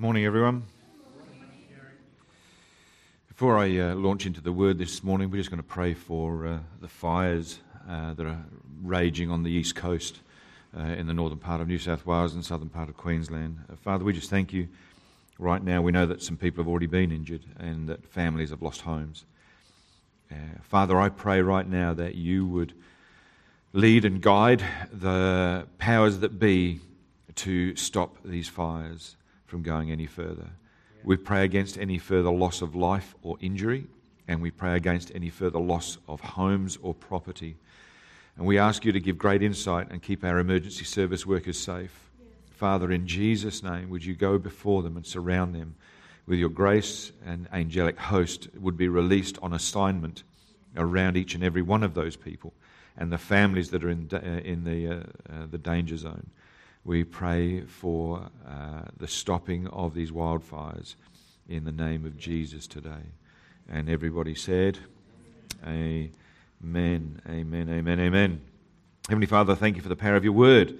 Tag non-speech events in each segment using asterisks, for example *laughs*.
Morning, everyone. Before I uh, launch into the word this morning, we're just going to pray for uh, the fires uh, that are raging on the east coast uh, in the northern part of New South Wales and southern part of Queensland. Uh, Father, we just thank you. Right now, we know that some people have already been injured and that families have lost homes. Uh, Father, I pray right now that you would lead and guide the powers that be to stop these fires from going any further. We pray against any further loss of life or injury, and we pray against any further loss of homes or property. And we ask you to give great insight and keep our emergency service workers safe. Father, in Jesus' name, would you go before them and surround them with your grace and angelic host would be released on assignment around each and every one of those people and the families that are in, uh, in the, uh, uh, the danger zone. We pray for uh, the stopping of these wildfires in the name of Jesus today. And everybody said, Amen, amen, amen, amen. Heavenly Father, thank you for the power of your word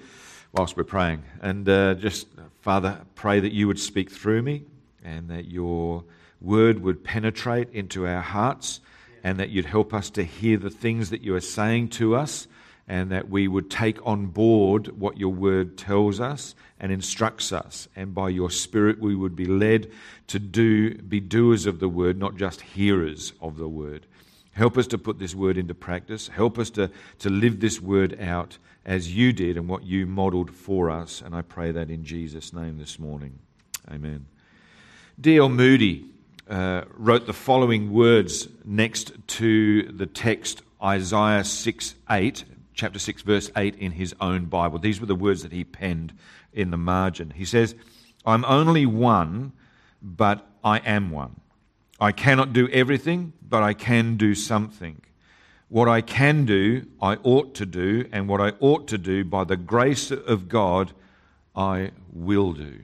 whilst we're praying. And uh, just, Father, pray that you would speak through me and that your word would penetrate into our hearts and that you'd help us to hear the things that you are saying to us and that we would take on board what your word tells us and instructs us. And by your spirit, we would be led to do, be doers of the word, not just hearers of the word. Help us to put this word into practice. Help us to, to live this word out as you did and what you modeled for us. And I pray that in Jesus' name this morning. Amen. D.L. Moody uh, wrote the following words next to the text Isaiah 6 8, chapter 6, verse 8, in his own Bible. These were the words that he penned in the margin. He says, I'm only one, but I am one. I cannot do everything, but I can do something. What I can do, I ought to do, and what I ought to do, by the grace of God, I will do.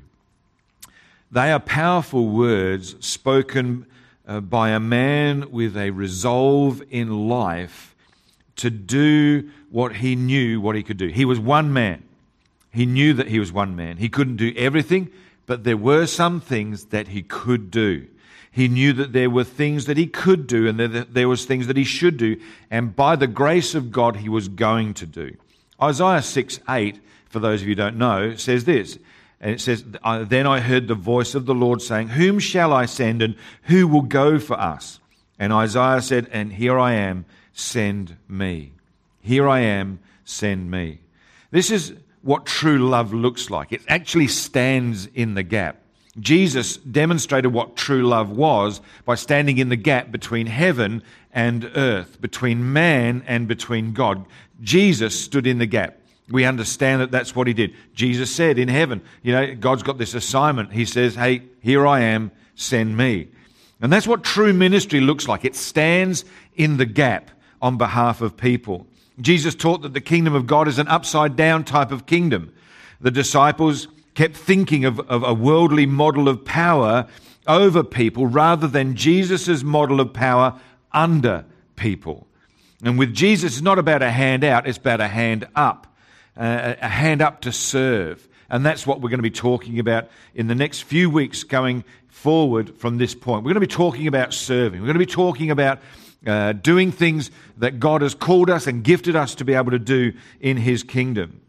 They are powerful words spoken uh, by a man with a resolve in life to do what he knew what he could do. He was one man. He knew that he was one man. He couldn't do everything, but there were some things that he could do. He knew that there were things that he could do and that there was things that he should do, and by the grace of God he was going to do. Isaiah 6 8, for those of you who don't know, says this and it says, Then I heard the voice of the Lord saying, Whom shall I send and who will go for us? And Isaiah said, And here I am, send me. Here I am, send me. This is what true love looks like. It actually stands in the gap. Jesus demonstrated what true love was by standing in the gap between heaven and earth, between man and between God. Jesus stood in the gap we understand that that's what he did. Jesus said in heaven, you know, God's got this assignment. He says, hey, here I am, send me. And that's what true ministry looks like. It stands in the gap on behalf of people. Jesus taught that the kingdom of God is an upside down type of kingdom. The disciples kept thinking of, of a worldly model of power over people rather than Jesus' model of power under people. And with Jesus, it's not about a hand out, it's about a hand up uh, a hand up to serve. And that's what we're going to be talking about in the next few weeks going forward from this point. We're going to be talking about serving. We're going to be talking about uh, doing things that God has called us and gifted us to be able to do in His kingdom.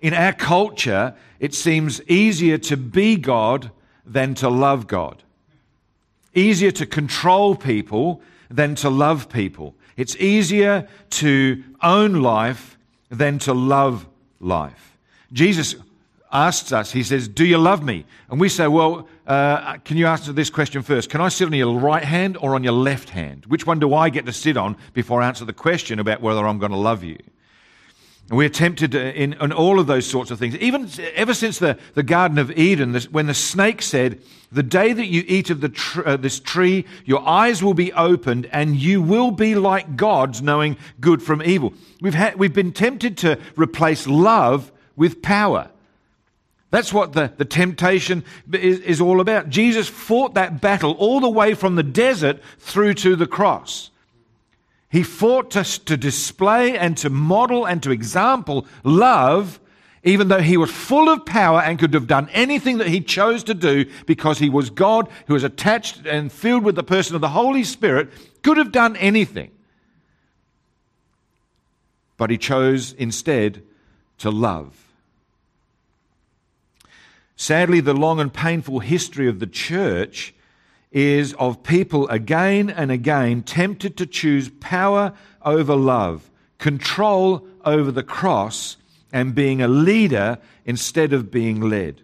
In our culture, it seems easier to be God than to love God. Easier to control people than to love people. It's easier to own life than to love life. Jesus asks us, He says, Do you love me? And we say, Well, uh, can you answer this question first? Can I sit on your right hand or on your left hand? Which one do I get to sit on before I answer the question about whether I'm going to love you? And we're tempted in, in all of those sorts of things. Even ever since the, the Garden of Eden, this, when the snake said, The day that you eat of tr- uh, this tree, your eyes will be opened and you will be like gods, knowing good from evil. We've, ha- we've been tempted to replace love with power. That's what the, the temptation is, is all about. Jesus fought that battle all the way from the desert through to the cross. He fought to, to display and to model and to example love even though he was full of power and could have done anything that he chose to do because he was God who was attached and filled with the person of the Holy Spirit, could have done anything. But he chose instead to love. Sadly, the long and painful history of the church is of people again and again tempted to choose power over love, control over the cross, and being a leader instead of being led.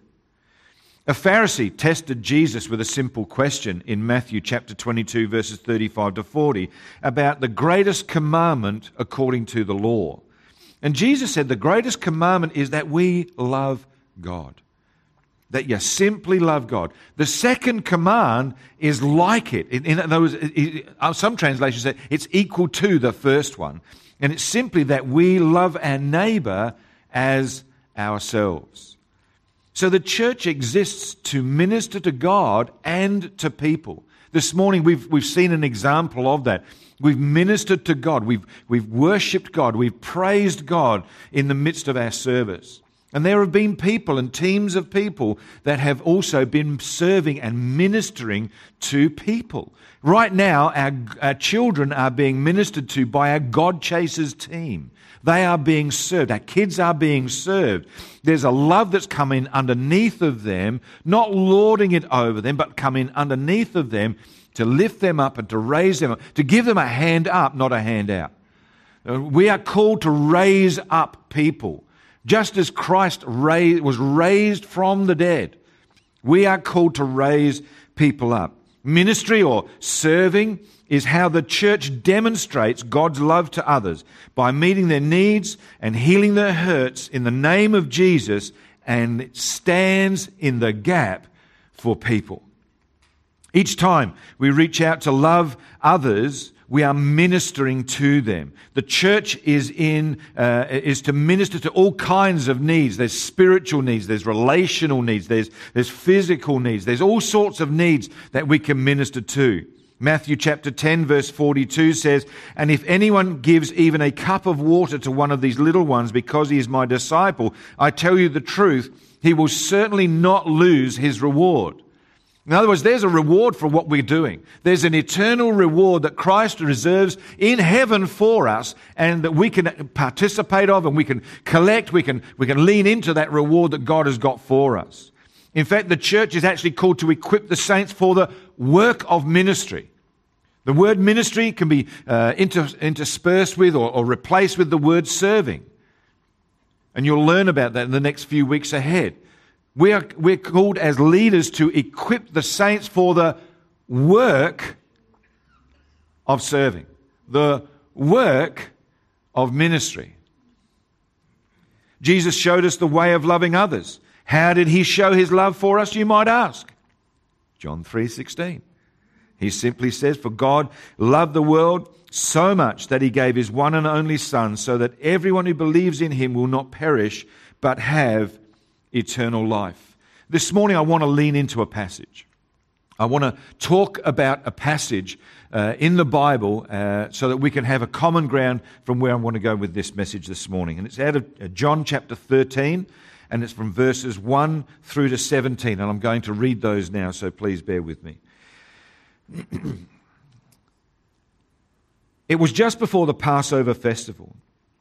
A Pharisee tested Jesus with a simple question in Matthew chapter 22, verses 35 to 40, about the greatest commandment according to the law. And Jesus said, The greatest commandment is that we love God. That you simply love God. The second command is like it. In other words, uh, some translations say it's equal to the first one. And it's simply that we love our neighbor as ourselves. So the church exists to minister to God and to people. This morning we've, we've seen an example of that. We've ministered to God. We've, we've worshipped God. We've praised God in the midst of our service. And there have been people and teams of people that have also been serving and ministering to people. Right now, our, our children are being ministered to by our God Chasers team. They are being served. Our kids are being served. There's a love that's coming underneath of them, not lording it over them, but coming underneath of them to lift them up and to raise them up, to give them a hand up, not a hand out. Uh, we are called to raise up people. Just as Christ was raised from the dead, we are called to raise people up. Ministry or serving is how the church demonstrates God's love to others by meeting their needs and healing their hurts in the name of Jesus and it stands in the gap for people. Each time we reach out to love others, we are ministering to them. The church is in uh, is to minister to all kinds of needs. There's spiritual needs, there's relational needs, there's there's physical needs, there's all sorts of needs that we can minister to. Matthew chapter 10 verse 42 says, And if anyone gives even a cup of water to one of these little ones because he is my disciple, I tell you the truth, he will certainly not lose his reward. In other words, there's a reward for what we're doing. There's an eternal reward that Christ reserves in heaven for us and that we can participate of and we can collect, we can, we can lean into that reward that God has got for us. In fact, the church is actually called to equip the saints for the work of ministry. The word ministry can be uh, inter- interspersed with or, or replaced with the word serving. And you'll learn about that in the next few weeks ahead. We are, we're called as leaders to equip the saints for the work of serving, the work of ministry. Jesus showed us the way of loving others. How did he show his love for us, you might ask? John 3:16. He simply says, "For God loved the world so much that he gave his one and only son so that everyone who believes in him will not perish but have eternal life." This morning I want to lean into a passage. I want to talk about a passage uh, in the Bible uh, so that we can have a common ground from where I want to go with this message this morning. And it's out of uh, John chapter 13 and it's from verses 1 through to 17. And I'm going to read those now, so please bear with me. *clears throat* it was just before the Passover festival.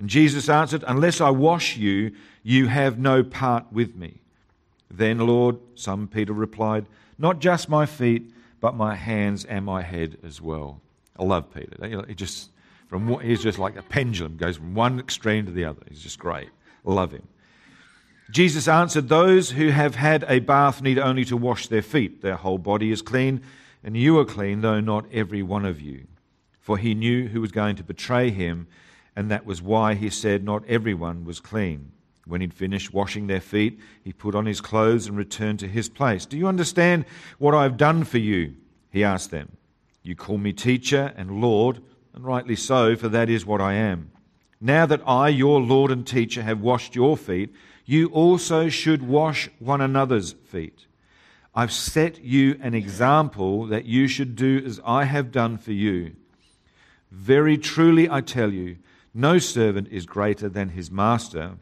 And Jesus answered, Unless I wash you, you have no part with me. Then, Lord, some Peter replied, not just my feet, but my hands and my head as well. I love Peter. He just from he's just like a pendulum, goes from one extreme to the other. He's just great. Love him. Jesus answered, Those who have had a bath need only to wash their feet. Their whole body is clean, and you are clean, though not every one of you. For he knew who was going to betray him, and that was why he said, Not everyone was clean. When he'd finished washing their feet, he put on his clothes and returned to his place. Do you understand what I have done for you? He asked them. You call me teacher and Lord, and rightly so, for that is what I am. Now that I, your Lord and teacher, have washed your feet, you also should wash one another's feet. I've set you an example that you should do as I have done for you. Very truly I tell you, no servant is greater than his master,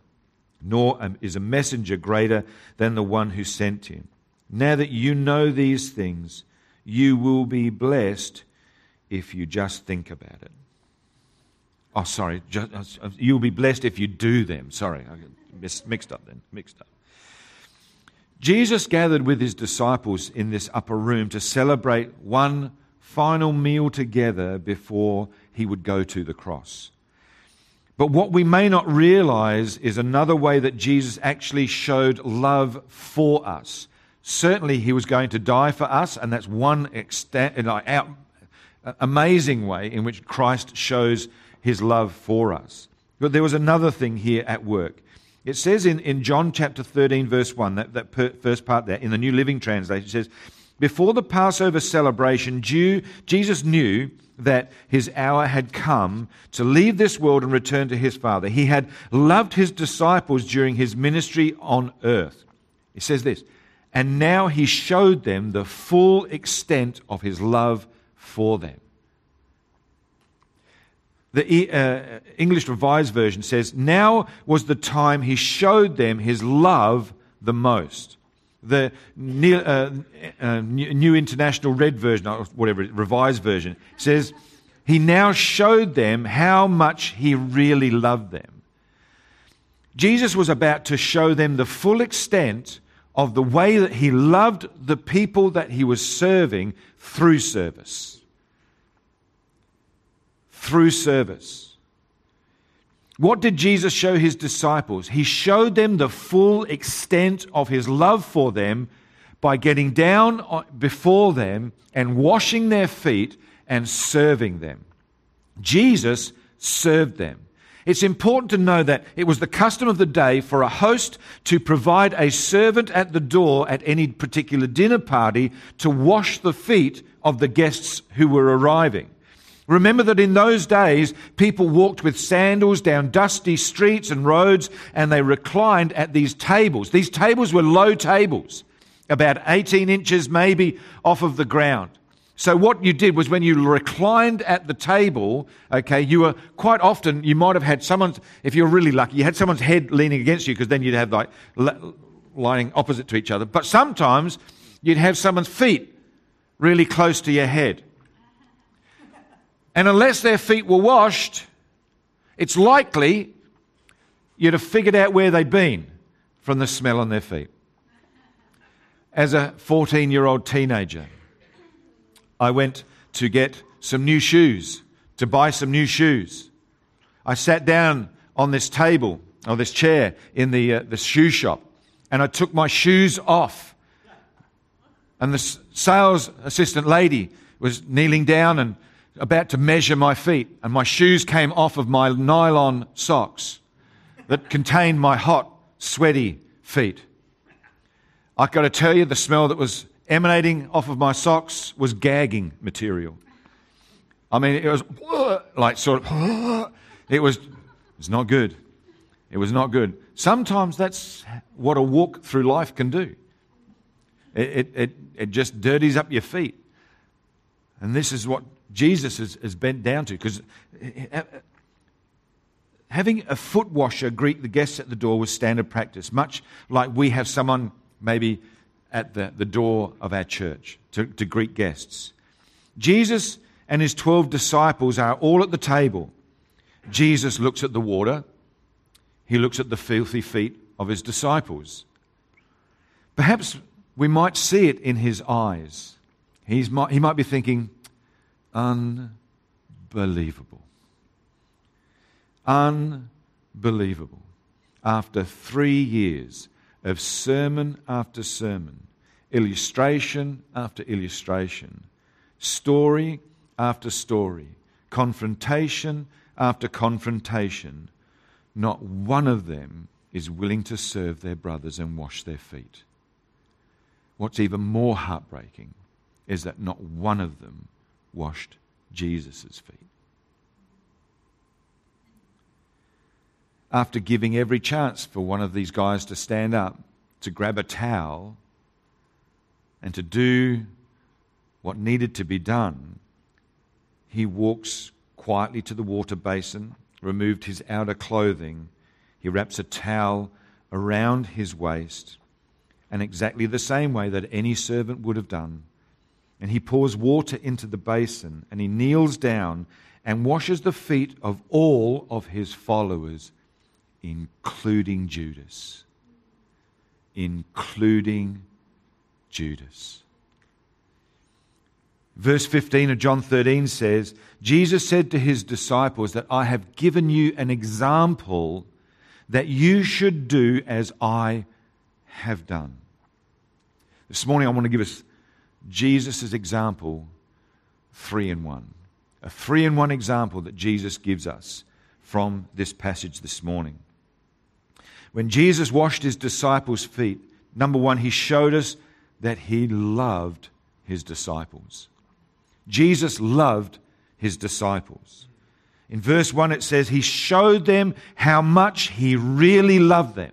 nor is a messenger greater than the one who sent him. Now that you know these things, you will be blessed if you just think about it. Oh, sorry. Just, uh, you'll be blessed if you do them. Sorry, I mixed up then. Mixed up. Jesus gathered with his disciples in this upper room to celebrate one final meal together before he would go to the cross. But what we may not realize is another way that Jesus actually showed love for us. Certainly, he was going to die for us, and that's one extent, like amazing way in which Christ shows his love for us. But there was another thing here at work. It says in, in John chapter 13, verse 1, that, that per, first part there, in the New Living Translation, it says, Before the Passover celebration, Jew, Jesus knew that his hour had come to leave this world and return to his Father. He had loved his disciples during his ministry on earth. He says this, and now he showed them the full extent of his love for them. The uh, English Revised Version says, Now was the time he showed them his love the most. The New, uh, uh, New International Red Version, or whatever, Revised Version, says, He now showed them how much he really loved them. Jesus was about to show them the full extent of the way that he loved the people that he was serving through service through service. What did Jesus show his disciples? He showed them the full extent of his love for them by getting down before them and washing their feet and serving them. Jesus served them. It's important to know that it was the custom of the day for a host to provide a servant at the door at any particular dinner party to wash the feet of the guests who were arriving. Remember that in those days, people walked with sandals down dusty streets and roads, and they reclined at these tables. These tables were low tables, about 18 inches maybe off of the ground. So what you did was when you reclined at the table, okay, you were quite often, you might have had someone's, if you're really lucky, you had someone's head leaning against you because then you'd have like lying opposite to each other. But sometimes you'd have someone's feet really close to your head. And unless their feet were washed, it's likely you'd have figured out where they'd been from the smell on their feet. As a 14 year old teenager, I went to get some new shoes, to buy some new shoes. I sat down on this table or this chair in the, uh, the shoe shop and I took my shoes off. And the sales assistant lady was kneeling down and about to measure my feet, and my shoes came off of my nylon socks that contained my hot, sweaty feet. I've got to tell you, the smell that was emanating off of my socks was gagging material. I mean, it was *laughs* like sort of, *gasps* it was, it's not good. It was not good. Sometimes that's what a walk through life can do. It, it, it, it just dirties up your feet. And this is what Jesus is, is bent down to because eh, eh, having a foot washer greet the guests at the door was standard practice, much like we have someone maybe at the, the door of our church to, to greet guests. Jesus and his 12 disciples are all at the table. Jesus looks at the water, he looks at the filthy feet of his disciples. Perhaps we might see it in his eyes. He's, he might be thinking, unbelievable. Unbelievable. After three years of sermon after sermon, illustration after illustration, story after story, confrontation after confrontation, not one of them is willing to serve their brothers and wash their feet. What's even more heartbreaking is that not one of them washed Jesus' feet. After giving every chance for one of these guys to stand up, to grab a towel, and to do what needed to be done, he walks quietly to the water basin, removed his outer clothing, he wraps a towel around his waist, and exactly the same way that any servant would have done. And he pours water into the basin, and he kneels down and washes the feet of all of his followers, including Judas. Including Judas. Verse 15 of John 13 says, Jesus said to his disciples that I have given you an example that you should do as I have done. This morning I want to give us Jesus' example, three in one. A three in one example that Jesus gives us from this passage this morning. When Jesus washed his disciples' feet, number one, he showed us that he loved his disciples. Jesus loved his disciples. In verse 1, it says, He showed them how much He really loved them.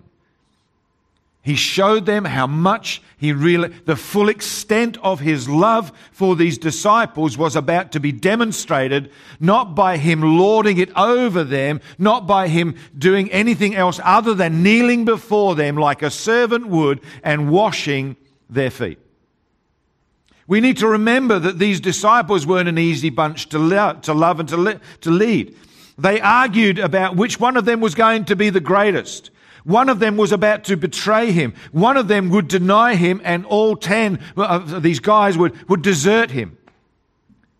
He showed them how much He really, the full extent of His love for these disciples was about to be demonstrated, not by Him lording it over them, not by Him doing anything else other than kneeling before them like a servant would and washing their feet. We need to remember that these disciples weren't an easy bunch to, love, to love and to, le- to lead. They argued about which one of them was going to be the greatest. One of them was about to betray him. One of them would deny him, and all ten of these guys would, would desert him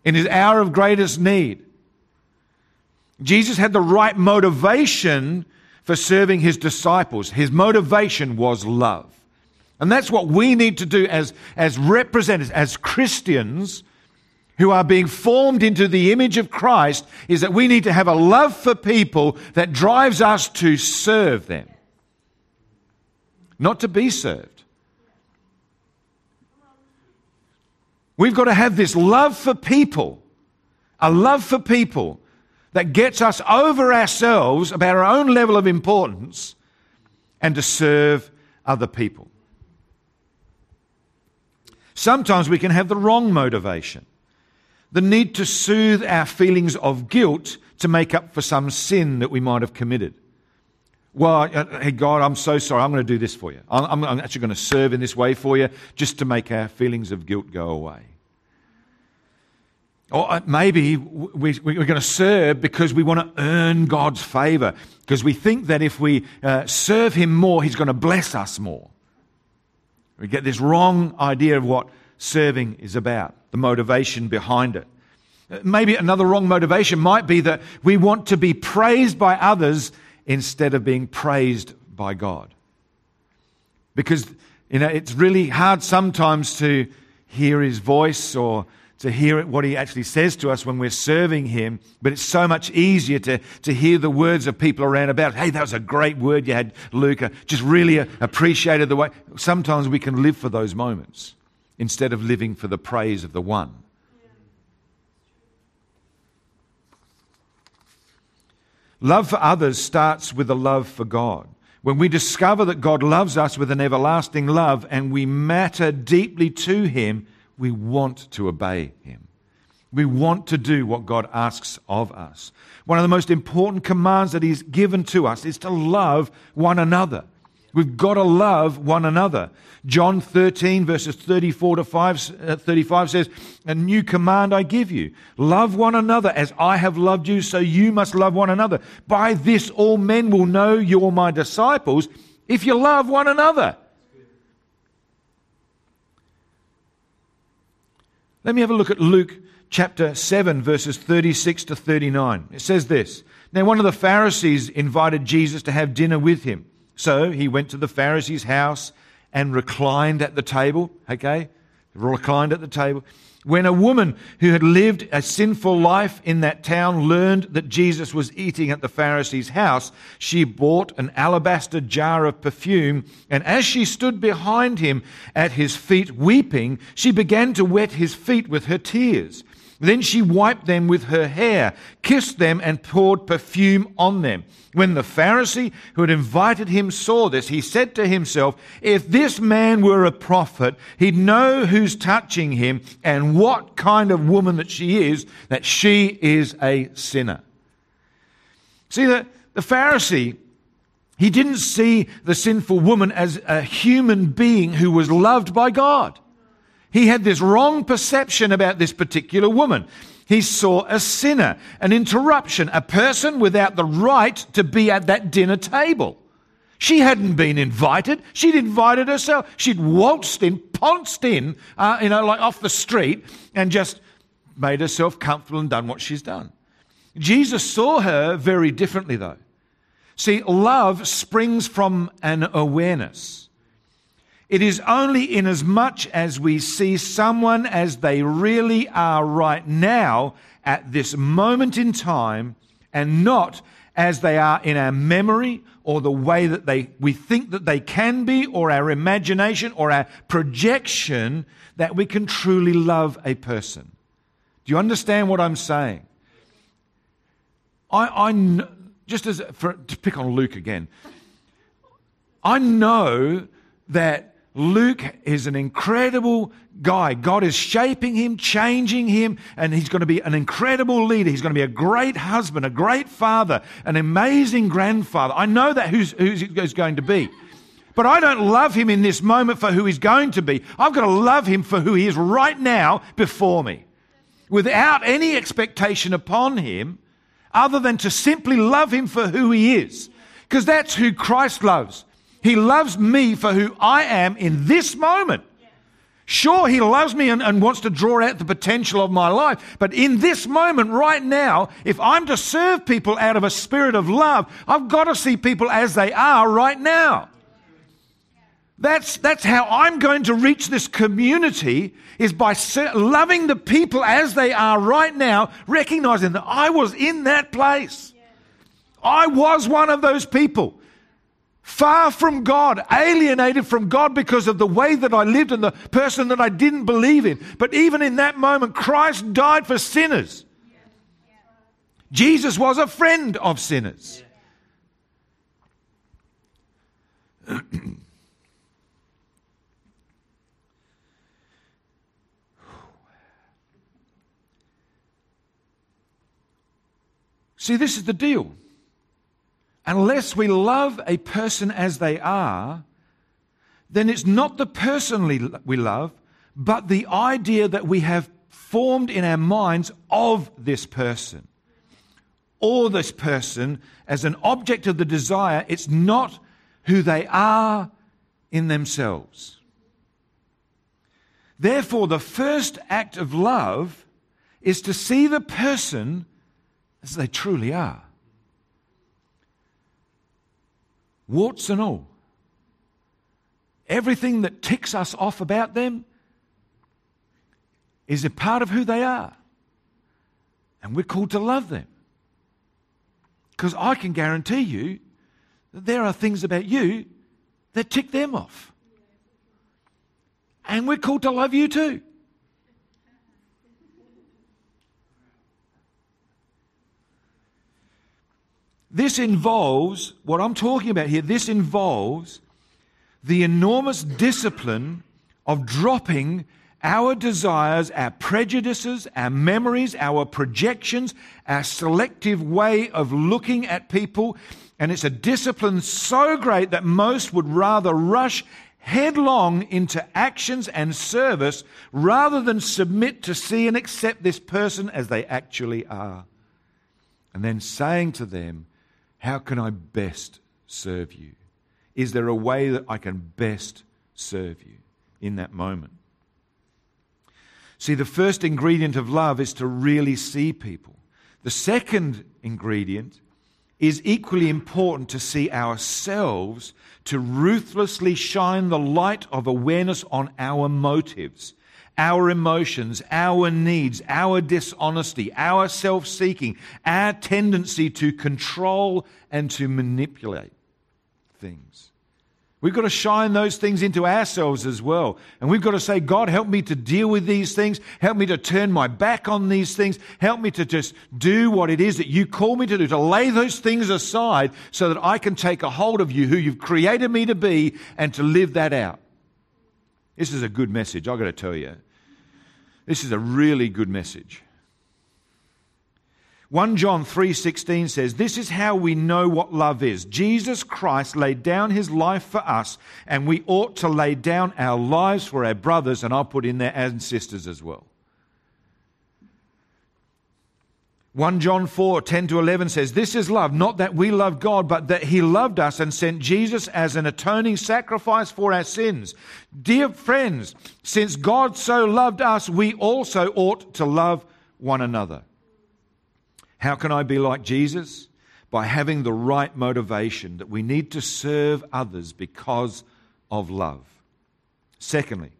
in his hour of greatest need. Jesus had the right motivation for serving his disciples. His motivation was love. And that's what we need to do as, as representatives, as Christians who are being formed into the image of Christ, is that we need to have a love for people that drives us to serve them, not to be served. We've got to have this love for people, a love for people that gets us over ourselves about our own level of importance and to serve other people. Sometimes we can have the wrong motivation. The need to soothe our feelings of guilt to make up for some sin that we might have committed. Well, uh, hey, God, I'm so sorry. I'm going to do this for you. I'm, I'm actually going to serve in this way for you just to make our feelings of guilt go away. Or uh, maybe we, are going to serve because we want to earn God's favor, because we think that if we uh, serve Him more, He's going to bless us more. We get this wrong idea of what serving is about, the motivation behind it. Maybe another wrong motivation might be that we want to be praised by others instead of being praised by God. Because, you know, it's really hard sometimes to hear his voice or to hear what he actually says to us when we're serving him, but it's so much easier to, to hear the words of people around about, hey, that was a great word you had, Luca. Just really appreciated the way. Sometimes we can live for those moments instead of living for the praise of the one. Love for others starts with a love for God. When we discover that God loves us with an everlasting love and we matter deeply to Him, we want to obey Him. We want to do what God asks of us. One of the most important commands that He's given to us is to love one another. We've got to love one another. John 13, verses 34 to 5, uh, 35 says, A new command I give you love one another as I have loved you, so you must love one another. By this, all men will know you're my disciples if you love one another. Let me have a look at Luke chapter 7, verses 36 to 39. It says this Now, one of the Pharisees invited Jesus to have dinner with him. So he went to the Pharisee's house and reclined at the table. Okay? Reclined at the table. When a woman who had lived a sinful life in that town learned that Jesus was eating at the Pharisee's house, she bought an alabaster jar of perfume, and as she stood behind him at his feet weeping, she began to wet his feet with her tears. Then she wiped them with her hair, kissed them, and poured perfume on them. When the Pharisee who had invited him saw this, he said to himself, If this man were a prophet, he'd know who's touching him and what kind of woman that she is, that she is a sinner. See, the, the Pharisee, he didn't see the sinful woman as a human being who was loved by God. He had this wrong perception about this particular woman. He saw a sinner, an interruption, a person without the right to be at that dinner table. She hadn't been invited. She'd invited herself. She'd waltzed in, pounced in, uh, you know, like off the street and just made herself comfortable and done what she's done. Jesus saw her very differently, though. See, love springs from an awareness. It is only in as much as we see someone as they really are right now at this moment in time and not as they are in our memory or the way that they, we think that they can be or our imagination or our projection that we can truly love a person. Do you understand what I'm saying? I, I just as for, to pick on Luke again, I know that Luke is an incredible guy. God is shaping him, changing him, and he's going to be an incredible leader. He's going to be a great husband, a great father, an amazing grandfather. I know that who's, who's going to be. But I don't love him in this moment for who he's going to be. I've got to love him for who he is right now before me. Without any expectation upon him, other than to simply love him for who he is. Because that's who Christ loves. He loves me for who I am in this moment. Sure, He loves me and, and, wants to draw out the potential of my life. But in this moment, right now, if I'm to serve people out of a spirit of love, I've got to see people as they are right now. That's, that's how I'm going to reach this community is by loving the people as they are right now, recognizing that I was in that place. I was one of those people far from God, alienated from God because of the way that I lived and the person that I didn't believe in. But even in that moment, Christ died for sinners. Jesus was a friend of sinners. *clears throat* See, this is the deal unless we love a person as they are, then it's not the person we love, but the idea that we have formed in our minds of this person. Or this person as an object of the desire, it's not who they are in themselves. Therefore, the first act of love is to see the person as they truly are. Warts and all. Everything that ticks us off about them is a part of who they are. And we're called to love them. Because I can guarantee you that there are things about you that tick them off. And we're called to love you too. This involves, what I'm talking about here, this involves the enormous discipline of dropping our desires, our prejudices, our memories, our projections, our selective way of looking at people. And it's a discipline so great that most would rather rush headlong into actions and service rather than submit to see and accept this person as they actually are. And then saying to them, how can I best serve you? Is there a way that I can best serve you in that moment? See, the first ingredient of love is to really see people. The second ingredient is equally important to see ourselves, to ruthlessly shine the light of awareness on our motives, our emotions, our needs, our dishonesty, our self seeking, our tendency to control and to manipulate things. We've got to shine those things into ourselves as well. And we've got to say, God, help me to deal with these things. Help me to turn my back on these things. Help me to just do what it is that you call me to do, to lay those things aside so that I can take a hold of you, who you've created me to be, and to live that out. This is a good message, I've got to tell you. This is a really good message. 1 John 3:16 says, "This is how we know what love is. Jesus Christ laid down his life for us, and we ought to lay down our lives for our brothers, and I'll put in there and sisters as well." 1 John 4, 10 to 11 says, This is love, not that we love God, but that He loved us and sent Jesus as an atoning sacrifice for our sins. Dear friends, since God so loved us, we also ought to love one another. How can I be like Jesus? By having the right motivation that we need to serve others because of love. Secondly,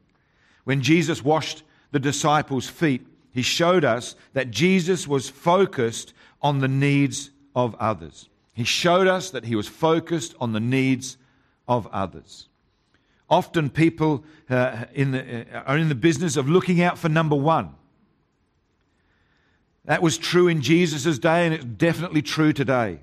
when Jesus washed the disciples' feet, he showed us that Jesus was focused on the needs of others. He showed us that he was focused on the needs of others. Often people uh, in the, uh, are in the business of looking out for number one. That was true in Jesus' day, and it's definitely true today.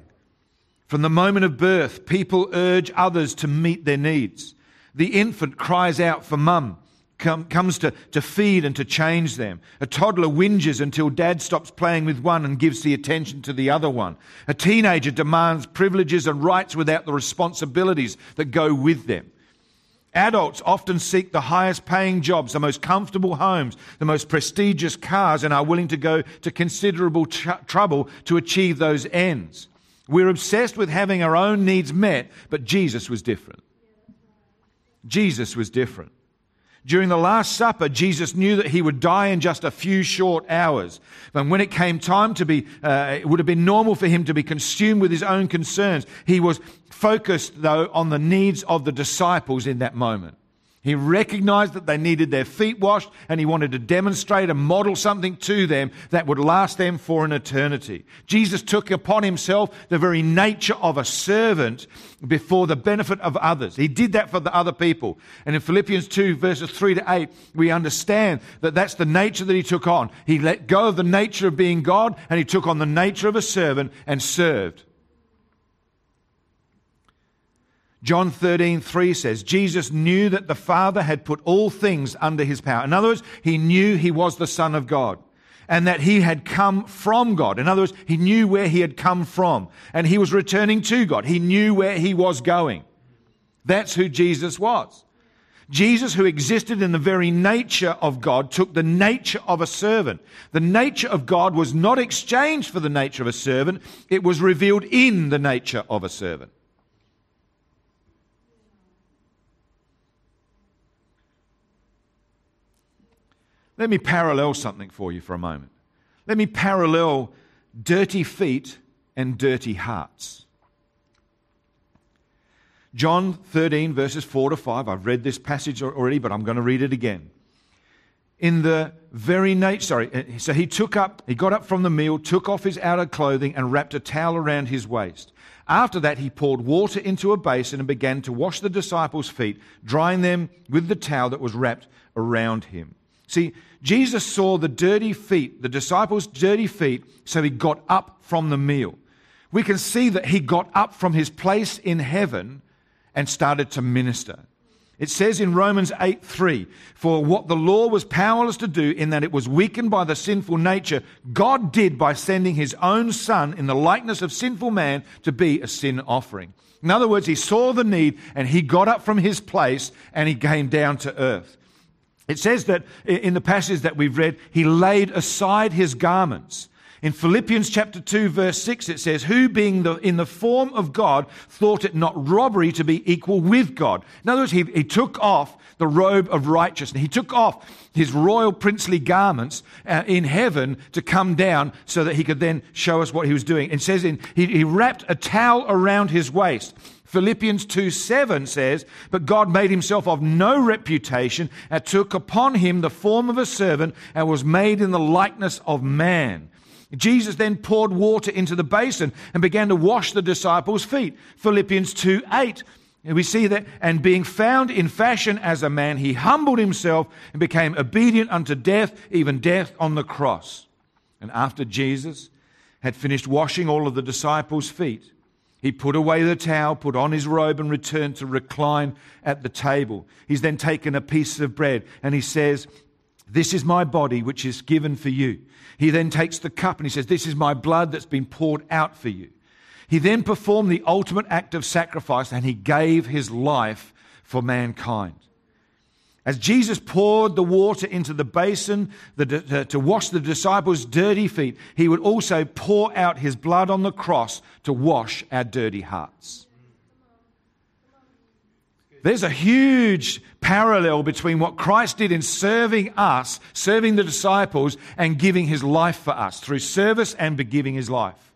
From the moment of birth, people urge others to meet their needs. The infant cries out for mum, come, comes to, to feed and to change them. A toddler whinges until dad stops playing with one and gives the attention to the other one. A teenager demands privileges and rights without the responsibilities that go with them. Adults often seek the highest paying jobs, the most comfortable homes, the most prestigious cars, and are willing to go to considerable trouble to achieve those ends. We're obsessed with having our own needs met, but Jesus was different. Jesus was different. During the Last Supper, Jesus knew that he would die in just a few short hours. And when it came time to be, uh, it would have been normal for him to be consumed with his own concerns. He was focused, though, on the needs of the disciples in that moment. He recognized that they needed their feet washed and he wanted to demonstrate and model something to them that would last them for an eternity. Jesus took upon himself the very nature of a servant before the benefit of others. He did that for the other people. And in Philippians 2 verses 3 to 8, we understand that that's the nature that he took on. He let go of the nature of being God and he took on the nature of a servant and served. John 13, 3 says, Jesus knew that the Father had put all things under his power. In other words, he knew he was the Son of God and that he had come from God. In other words, he knew where he had come from and he was returning to God. He knew where he was going. That's who Jesus was. Jesus, who existed in the very nature of God, took the nature of a servant. The nature of God was not exchanged for the nature of a servant, it was revealed in the nature of a servant. Let me parallel something for you for a moment. Let me parallel dirty feet and dirty hearts. John 13, verses 4 to 5. I've read this passage already, but I'm going to read it again. In the very nature, sorry, uh, so he took up, he got up from the meal, took off his outer clothing, and wrapped a towel around his waist. After that, he poured water into a basin and began to wash the disciples' feet, drying them with the towel that was wrapped around him. See, Jesus saw the dirty feet, the disciples' dirty feet, so he got up from the meal. We can see that he got up from his place in heaven and started to minister. It says in Romans 8 3, for what the law was powerless to do, in that it was weakened by the sinful nature, God did by sending his own Son in the likeness of sinful man to be a sin offering. In other words, he saw the need and he got up from his place and he came down to earth. It says that in the passage that we've read, he laid aside his garments. In Philippians chapter 2 verse 6 it says, who being the, in the form of God thought it not robbery to be equal with God. In other words, he, he took off the robe of righteousness. He took off his royal princely garments uh, in heaven to come down so that he could then show us what he was doing. It says in, he, he wrapped a towel around his waist. Philippians 2 7 says, But God made himself of no reputation and took upon him the form of a servant and was made in the likeness of man. Jesus then poured water into the basin and began to wash the disciples' feet. Philippians 2 8. We see that, and being found in fashion as a man, he humbled himself and became obedient unto death, even death on the cross. And after Jesus had finished washing all of the disciples' feet, he put away the towel, put on his robe, and returned to recline at the table. He's then taken a piece of bread and he says, This is my body, which is given for you. He then takes the cup and he says, This is my blood that's been poured out for you. He then performed the ultimate act of sacrifice and he gave his life for mankind. As Jesus poured the water into the basin uh, to wash the disciples' dirty feet, he would also pour out his blood on the cross to wash our dirty hearts. There's a huge parallel between what Christ did in serving us, serving the disciples, and giving his life for us through service and giving his life.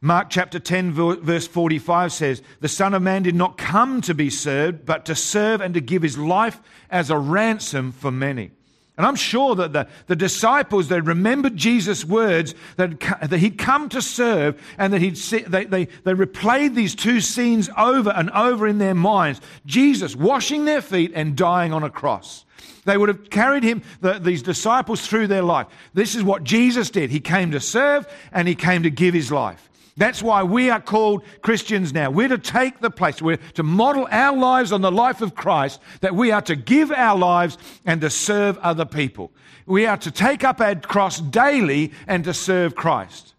Mark chapter 10, verse 45 says, The Son of Man did not come to be served, but to serve and to give his life as a ransom for many. And I'm sure that the, the disciples, they remembered Jesus' words that, that he'd come to serve and that he'd they, they, they replayed these two scenes over and over in their minds. Jesus washing their feet and dying on a cross. They would have carried him, the, these disciples, through their life. This is what Jesus did. He came to serve and he came to give his life. That's why we are called Christians now. We're to take the place, we're to model our lives on the life of Christ, that we are to give our lives and to serve other people. We are to take up our cross daily and to serve Christ.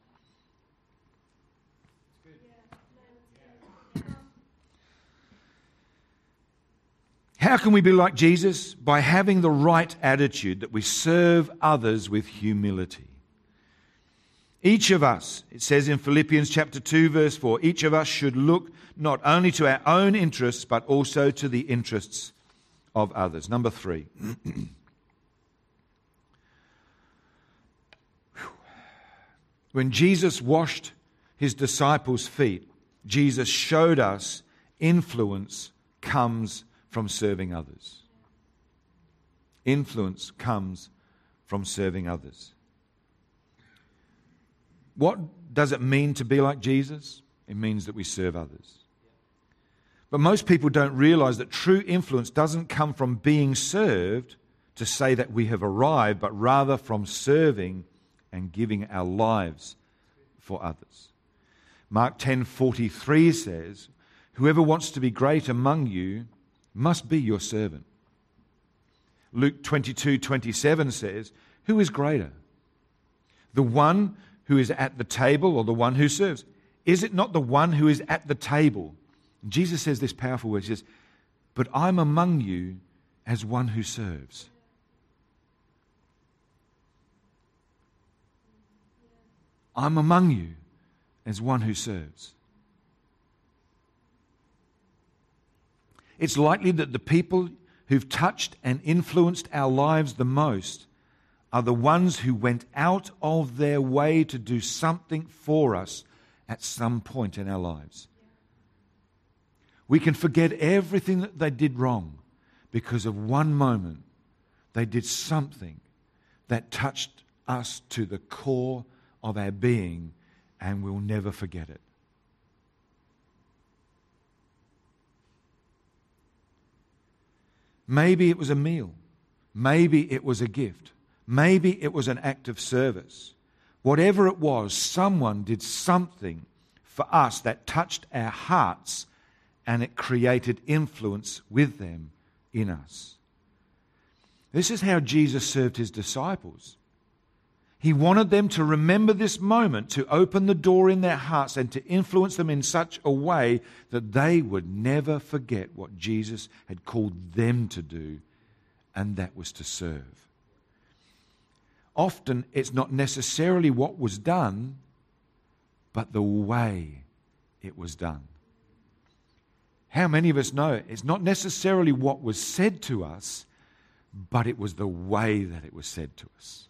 How can we be like Jesus? By having the right attitude that we serve others with humility. Each of us, it says in Philippians chapter 2 verse 4, each of us should look not only to our own interests but also to the interests of others. Number 3. *clears throat* when Jesus washed his disciples' feet, Jesus showed us influence comes from serving others. Influence comes from serving others. What does it mean to be like Jesus? It means that we serve others. But most people don't realize that true influence doesn't come from being served to say that we have arrived, but rather from serving and giving our lives for others. Mark 10:43 says, "Whoever wants to be great among you must be your servant." Luke 22:27 says, "Who is greater? The one who is at the table or the one who serves? Is it not the one who is at the table? And Jesus says this powerful word. He says, But I'm among you as one who serves. I'm among you as one who serves. It's likely that the people who've touched and influenced our lives the most are the ones who went out of their way to do something for us at some point in our lives. We can forget everything that they did wrong because of one moment they did something that touched us to the core of our being, and we'll never forget it. Maybe it was a meal. Maybe it was a gift. Maybe it was an act of service. Whatever it was, someone did something for us that touched our hearts and it created influence with them in us. This is how Jesus served his disciples. He wanted them to remember this moment, to open the door in their hearts and to influence them in such a way that they would never forget what Jesus had called them to do, and that was to serve often it's not necessarily what was done, but the way it was done. how many of us know it's not necessarily what was said to us, but it was the way that it was said to us?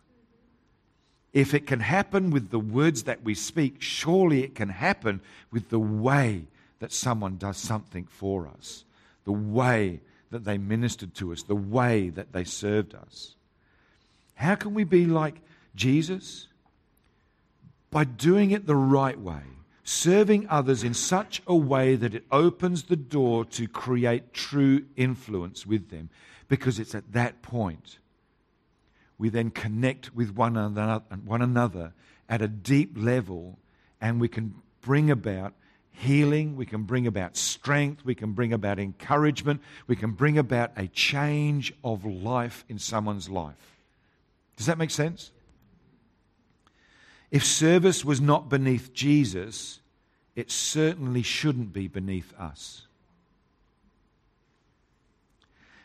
If it can happen with the words that we speak, surely it can happen with the way that someone does something for us, the way that they ministered to us, the way that they served us. How can we be like Jesus? By doing it the right way, serving others in such a way that it opens the door to create true influence with them. Because it's at that point we then connect with one another, at a deep level and we can bring about healing, we can bring about strength, we can bring about encouragement, we can bring about a change of life in someone's life. Does that make sense? If service was not beneath Jesus, it certainly shouldn't be beneath us.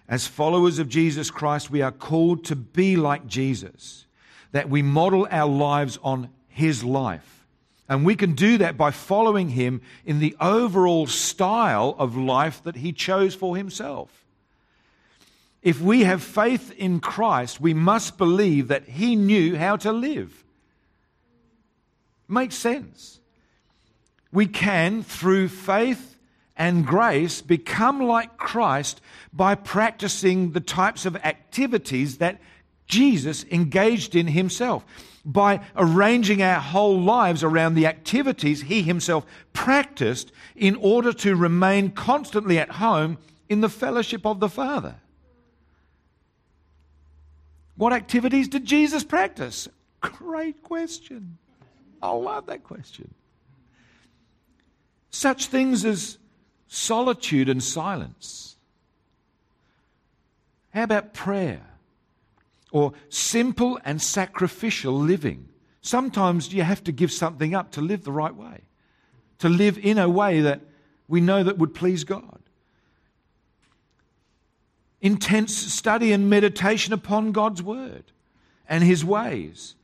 As followers of Jesus Christ, we are called to be like Jesus, that we model our lives on his life. And we can do that by following him in the overall style of life that he chose for himself. If we have faith in Christ, we must believe that he knew how to live. Makes sense. We can, through faith and grace become like Christ by practicing the types of activities that Jesus engaged in himself. By arranging our whole lives around the activities he himself practiced in order to remain constantly at home in the fellowship of the Father. What activities did Jesus practice? Great question. I love that question. Such things as solitude and silence? How about prayer? Or simple and sacrificial living? Sometimes you have to give something up to live the right way, to live in a way that we know that would please God. Intense study and meditation upon God's word and his ways.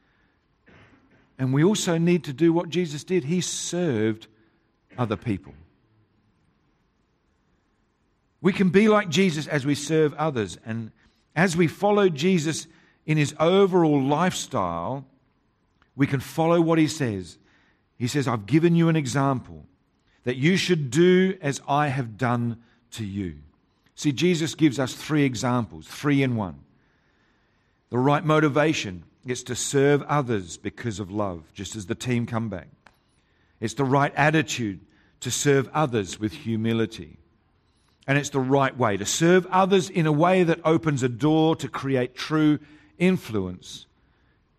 And we also need to do what Jesus did. He served other people. We can be like Jesus as we serve others. And as we follow Jesus in his overall lifestyle, we can follow what he says. He says, I've given you an example that you should do as I have done to you. See, Jesus gives us three examples, three in one. The right motivation is to serve others because of love, just as the team come back. It's the right attitude to serve others with humility and it's the right way to serve others in a way that opens a door to create true influence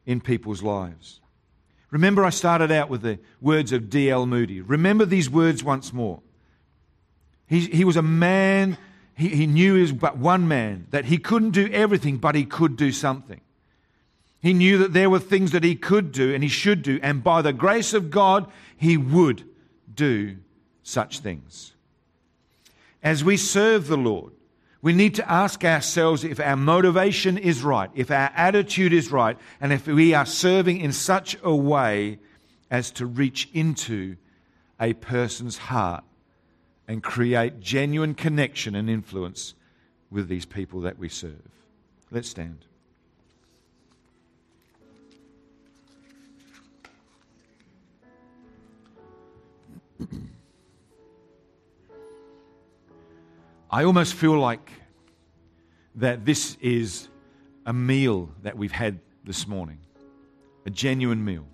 in people's lives. Remember, I started out with the words of D.L. Moody. Remember these words once more. He, he was a man, he, he knew he was but one man, that he couldn't do everything, but he could do something. He knew that there were things that he could do and he should do, and by the grace of God, he would do such things as we serve the Lord, we need to ask ourselves if our motivation is right, if our attitude is right, and if we are serving in such a way as to reach into a person's heart and create genuine connection and influence with these people that we serve. Let's stand. *clears throat* I almost feel like that this is a meal that we've had this morning, a genuine meal.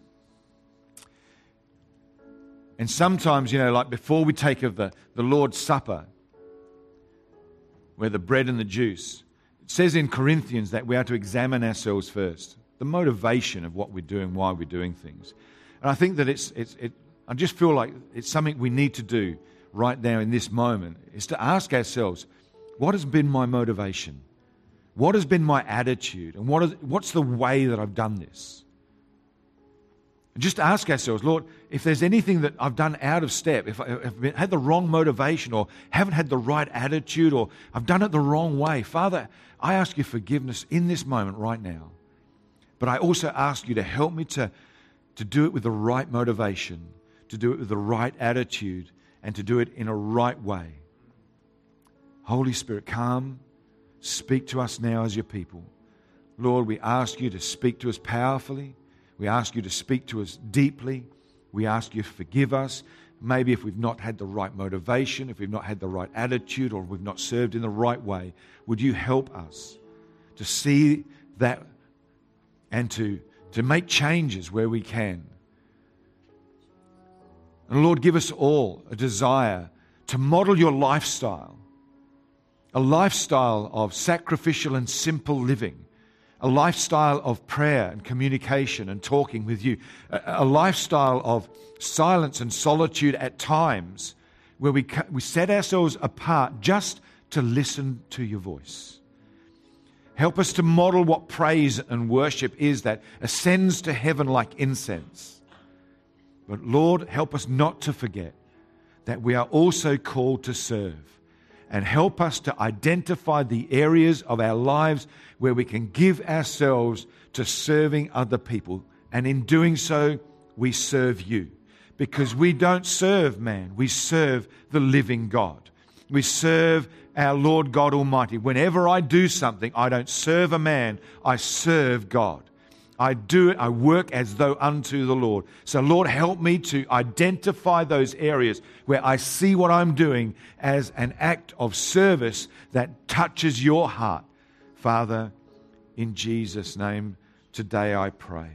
And sometimes, you know, like before we take of the, the Lord's Supper, where the bread and the juice, it says in Corinthians that we are to examine ourselves first, the motivation of what we're doing, why we're doing things. And I think that it's, it's it, I just feel like it's something we need to do right now in this moment is to ask ourselves what has been my motivation? What has been my attitude? And what is, what's the way that I've done this? And just ask ourselves, Lord, if there's anything that I've done out of step, if I've had the wrong motivation or haven't had the right attitude or I've done it the wrong way, Father, I ask you forgiveness in this moment right now. But I also ask you to help me to, to do it with the right motivation, to do it with the right attitude, and to do it in a right way. Holy Spirit, come, speak to us now as your people. Lord, we ask you to speak to us powerfully. We ask you to speak to us deeply. We ask you to forgive us. Maybe if we've not had the right motivation, if we've not had the right attitude, or we've not served in the right way, would you help us to see that and to, to make changes where we can? And Lord, give us all a desire to model your lifestyle, a lifestyle of sacrificial and simple living a lifestyle of prayer and communication and talking with you, a, a lifestyle of silence and solitude at times where we, we set ourselves apart just to listen to your voice. Help us to model what praise and worship is that ascends to heaven like incense. But Lord, help us not to forget that we are also called to serve and help us to identify the areas of our lives where we can give ourselves to serving other people. And in doing so, we serve you. Because we don't serve man, we serve the living God. We serve our Lord God Almighty. Whenever I do something, I don't serve a man, I serve God. I do it, I work as though unto the Lord. So, Lord, help me to identify those areas where I see what I'm doing as an act of service that touches your heart. Father, in Jesus' name, today I pray.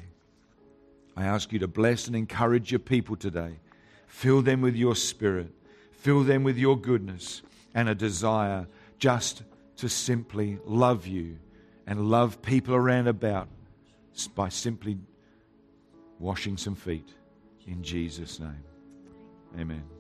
I ask you to bless and encourage your people today. Fill them with your spirit, fill them with your goodness and a desire just to simply love you and love people around about by simply washing some feet in Jesus' name. Amen.